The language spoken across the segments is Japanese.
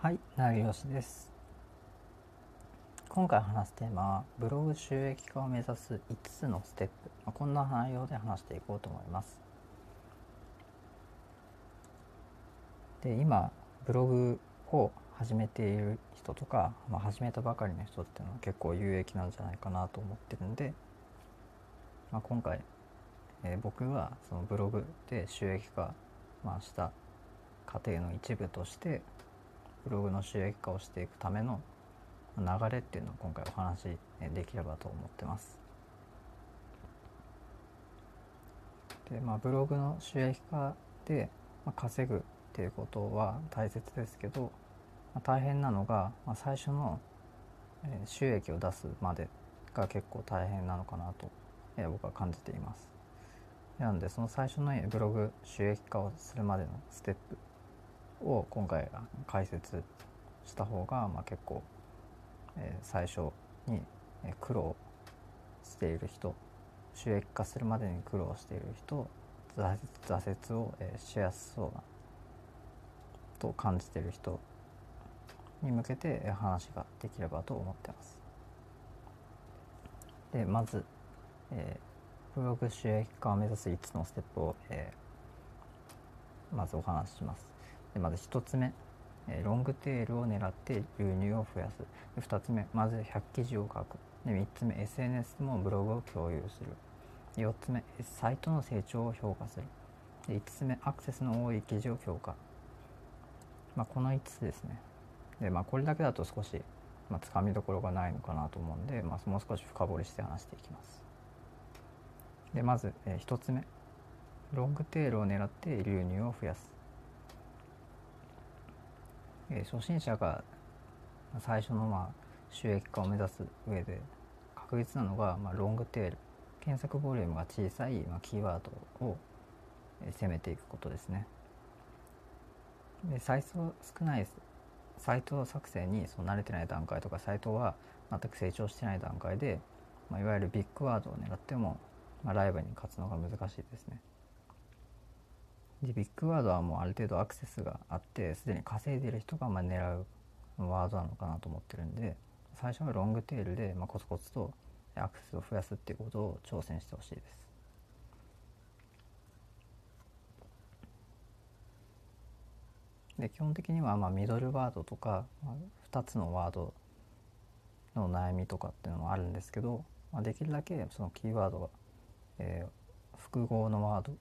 はい、成吉です。今回話すテーマはブログ収益化を目指す5つのステップ、まあ、こんな内容で話していこうと思います。で今ブログを始めている人とか、まあ、始めたばかりの人っていうのは結構有益なんじゃないかなと思ってるんで、まあ、今回、えー、僕はそのブログで収益化、まあ、した過程の一部としてブログの収益化をしていくための流れっていうのを今回お話しできればと思ってます。でまあブログの収益化で、稼ぐっていうことは大切ですけど、大変なのが、最初の、収益を出すまでが結構大変なのかなと、僕は感じています。なのでその最初のブログ収益化をするまでのステップを今回解説した方が、まあ、結構、えー、最初に苦労している人収益化するまでに苦労している人挫折を、えー、しやすそうなと感じている人に向けて話ができればと思ってます。でまず、えー、ブログ収益化を目指す5つのステップを、えー、まずお話しします。でまず1つ目ロングテールを狙って流入を増やす。で2つ目まず100記事を書くで3つ目 SNS でもブログを共有する。4つ目サイトの成長を評価する。で5つ目アクセスの多い記事を強化、まあ、この5つですね。で、まあ、これだけだと少し、まあ、つかみどころがないのかなと思うんで、まあ、もう少し深掘りして話していきます。でまず、え1つ目ロングテールを狙って流入を増やす。え、初心者が最初のまあ収益化を目指す上で確実なのが、まあ、ロングテール検索ボリュームが小さい、まあ、キーワードを攻めていくことですね。でサイト少ないサイト作成にそう慣れてない段階とかサイトは全く成長してない段階で、まあ、いわゆるビッグワードを狙っても、まあ、ライブに勝つのが難しいですね。でビッグワードはもうある程度アクセスがあってすでに稼いでる人がまあ狙うワードなのかなと思ってるんで最初はロングテールでまあコツコツとアクセスを増やすっていうことを挑戦してほしいです。で基本的にはまあミドルワードとか、2つのワードの悩みとかっていうのもあるんですけど、まあ、できるだけそのキーワードが、えー、複合のワード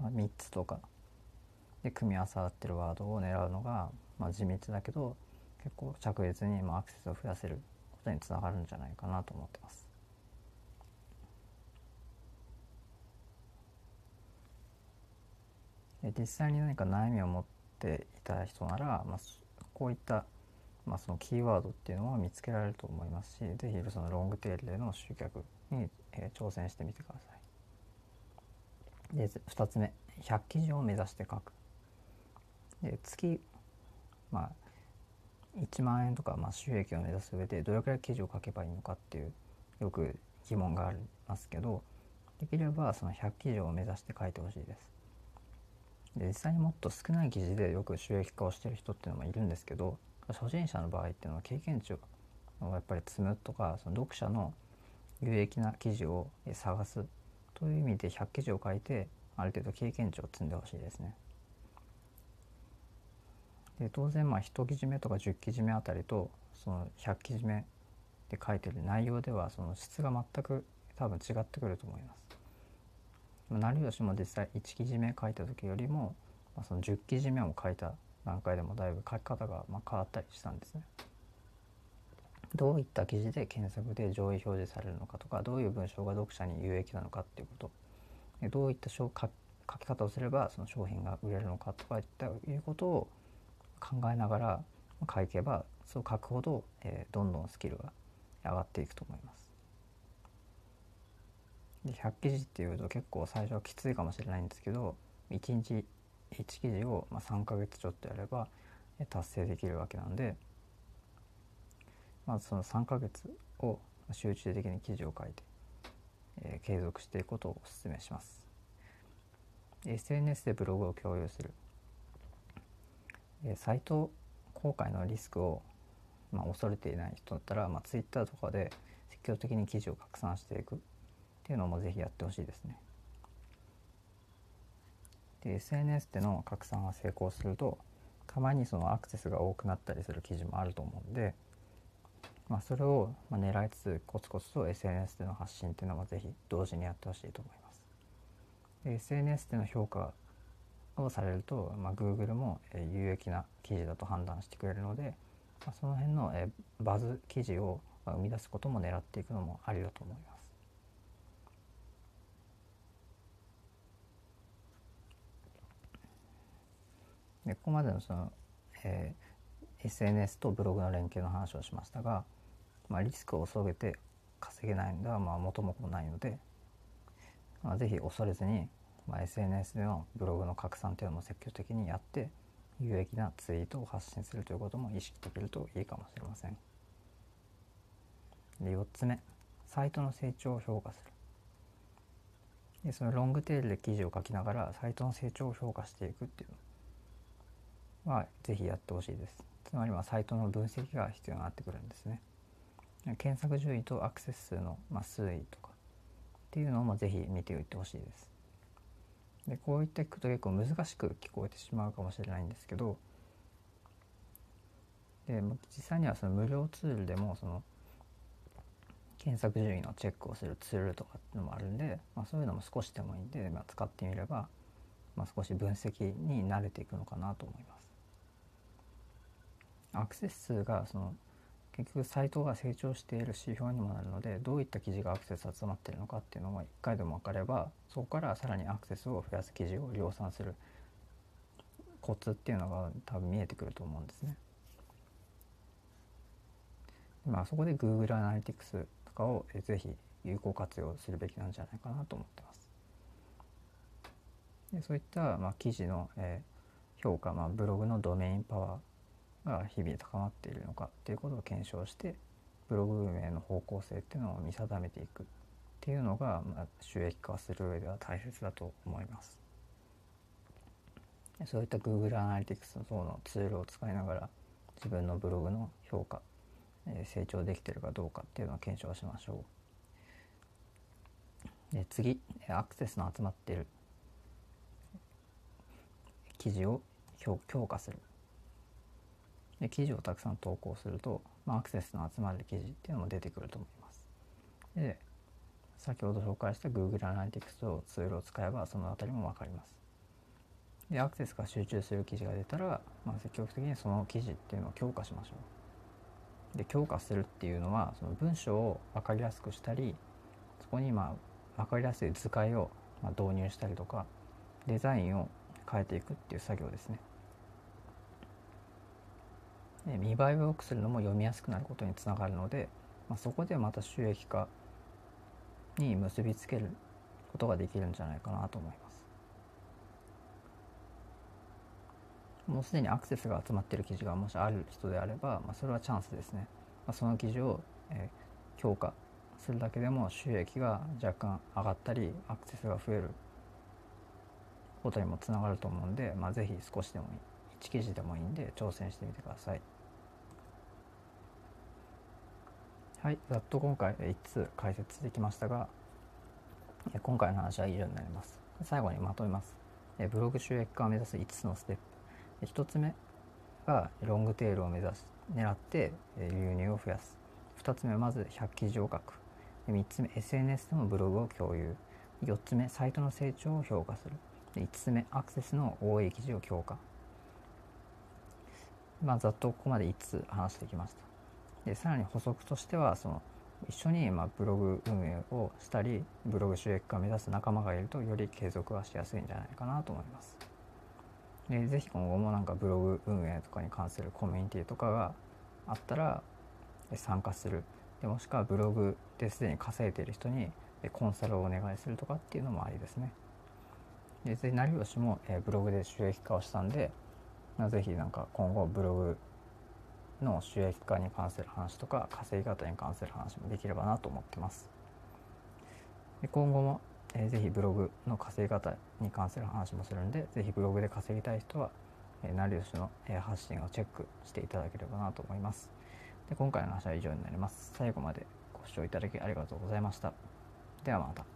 まあ、3つとかで組み合わさってるワードを狙うのが、まあ、地道だけど結構着実にまあアクセスを増やせることにつながるんじゃないかなと思ってます。実際に何か悩みを持っていた人なら、まあ、こういった、まあ、そのキーワードっていうのは見つけられると思いますし是非そのロングテールでの集客に、えー、挑戦してみてください。で2つ目100記事を目指して書くで月まあ1万円とか、まあ、収益を目指す上でどれくらい記事を書けばいいのかっていうよく疑問がありますけどできればその100記事を目指して書いてほしいです。で実際にもっと少ない記事でよく収益化をしてる人っていうのもいるんですけど初心者の場合っていうのは経験値をやっぱり積むとかその読者の有益な記事を探すという意味で100記事を書いてある程度経験値を積んでほしいですね。で当然まあ1記事目とか10記事目あたりとその100記事目で書いてる内容ではその質が全く多分違ってくると思います。成吉も実際1記事目書いた時よりも、まあ、その10記事目を書いた段階でもだいぶ書き方がまあ変わったりしたんですね。どういった記事で検索で上位表示されるのかとかどういう文章が読者に有益なのかっていうことどういった書き方をすればその商品が売れるのかとかいったいうことを考えながら書けばそう書くほど、えー、どんどんスキルが上がっていくと思います。で100記事っていうと結構最初はきついかもしれないんですけど1日1記事を3ヶ月ちょっとやれば達成できるわけなんでまずその3ヶ月を集中的に記事を書いて、えー、継続していくことをお勧めします。SNS でブログを共有する。えー、サイト後悔のリスクを、まあ、恐れていない人だったら、まあ、Twitter とかで積極的に記事を拡散していくっていうのもぜひやってほしいですね。で SNS での拡散が成功するとたまにそのアクセスが多くなったりする記事もあると思うんで、まあ、それを狙いつつコツコツと SNS での発信っていうのはぜひ同時にやってほしいと思います。SNS での評価をされると、まあ、Google も有益な記事だと判断してくれるので、まあ、その辺のバズ記事を生み出すことも狙っていくのもありだと思います。でここまでのその、えー、SNS とブログの連携の話をしましたが、まあ、リスクを恐れて稼げないのではまあ元も子もないので、まあ、ぜひ恐れずに、まあ、SNS でのブログの拡散というのも積極的にやって有益なツイートを発信するということも意識できるといいかもしれません。で4つ目。サイトの成長を評価する。でそのロングテールで記事を書きながらサイトの成長を評価していくっていうのはぜひやってほしいです。つまりはサイトの分析が必要になってくるんですね。検索順位とアクセス数の、まあ、推移とかっていうのもぜひ見ておいてほしいです。でこう言っていくと結構難しく聞こえてしまうかもしれないんですけどで実際にはその無料ツールでもその検索順位のチェックをするツールとかってのもあるんで、まあ、そういうのも少しでもいいんで、まあ、使ってみれば、まあ、少し分析に慣れていくのかなと思います。アクセス数がその結局サイトが成長している指標にもなるのでどういった記事がアクセス集まっているのかっていうのも1回でも分かればそこからさらにアクセスを増やす記事を量産するコツっていうのが多分見えてくると思うんですね。まあそこで Google Analytics とかをぜひ有効活用するべきなんじゃないかなと思ってます。でそういったまあ記事の、えー、評価、まあ、ブログのドメインパワーが日々高まっているのかっていうことを検証してブログ運営の方向性っていうのを見定めていくっていうのが、まあ、収益化する上では大切だと思います。そういった Google Analytics のツールを使いながら自分のブログの評価、え成長できてるかどうかっていうのを検証しましょう。で次アクセスの集まっている記事を強化するで記事をたくさん投稿すると、まあ、アクセスの集まる記事っていうのも出てくると思います。で先ほど紹介した Google Analytics をツールを使えばその辺りも分かります。でアクセスが集中する記事が出たら、まあ、積極的にその記事っていうのを強化しましょう。で強化するっていうのはその文章を分かりやすくしたりそこにまあ分かりやすい図解をま導入したりとかデザインを変えていくっていう作業ですね。見栄えを良くするのも読みやすくなることにつながるので、まあ、そこでまた収益化に結びつけることができるんじゃないかなと思います。もうすでにアクセスが集まっている記事がもしある人であれば、まあ、それはチャンスですね。まあ、その記事を、えー、強化するだけでも収益が若干上がったりアクセスが増えることにもつながると思うんで、まあ、ぜひ少しでもいい1記事でもいいんで挑戦してみてください。はい、ざっと今回5つ解説できましたが、今回の話は以上になります。最後にまとめます。ブログ収益化を目指す5つのステップ。1つ目がロングテールを目指す、狙って流入を増やす。2つ目まず100記事を書く。3つ目 SNS でもブログを共有。4つ目サイトの成長を評価する。5つ目アクセスの多い記事を強化。まあ、ざっとここまで5つ話してきました。でさらに補足としてはその一緒にまブログ運営をしたりブログ収益化を目指す仲間がいるとより継続はしやすいんじゃないかなと思います。でぜひ今後もなんかブログ運営とかに関するコミュニティとかがあったら参加するでもしくはブログですでに稼いでいる人にコンサルをお願いするとかっていうのもありですね。で成吉もブログで収益化をしたんで、まあ、ぜひなんか今後ブログの収益化に関する話とか稼ぎ方に関する話もできればなと思ってます。で今後も、えー、ぜひブログの稼ぎ方に関する話もするんでぜひブログで稼ぎたい人は、えー、成吉の、えー、発信をチェックしていただければなと思います。で今回の話は以上になります。最後までご視聴いただきありがとうございました。ではまた。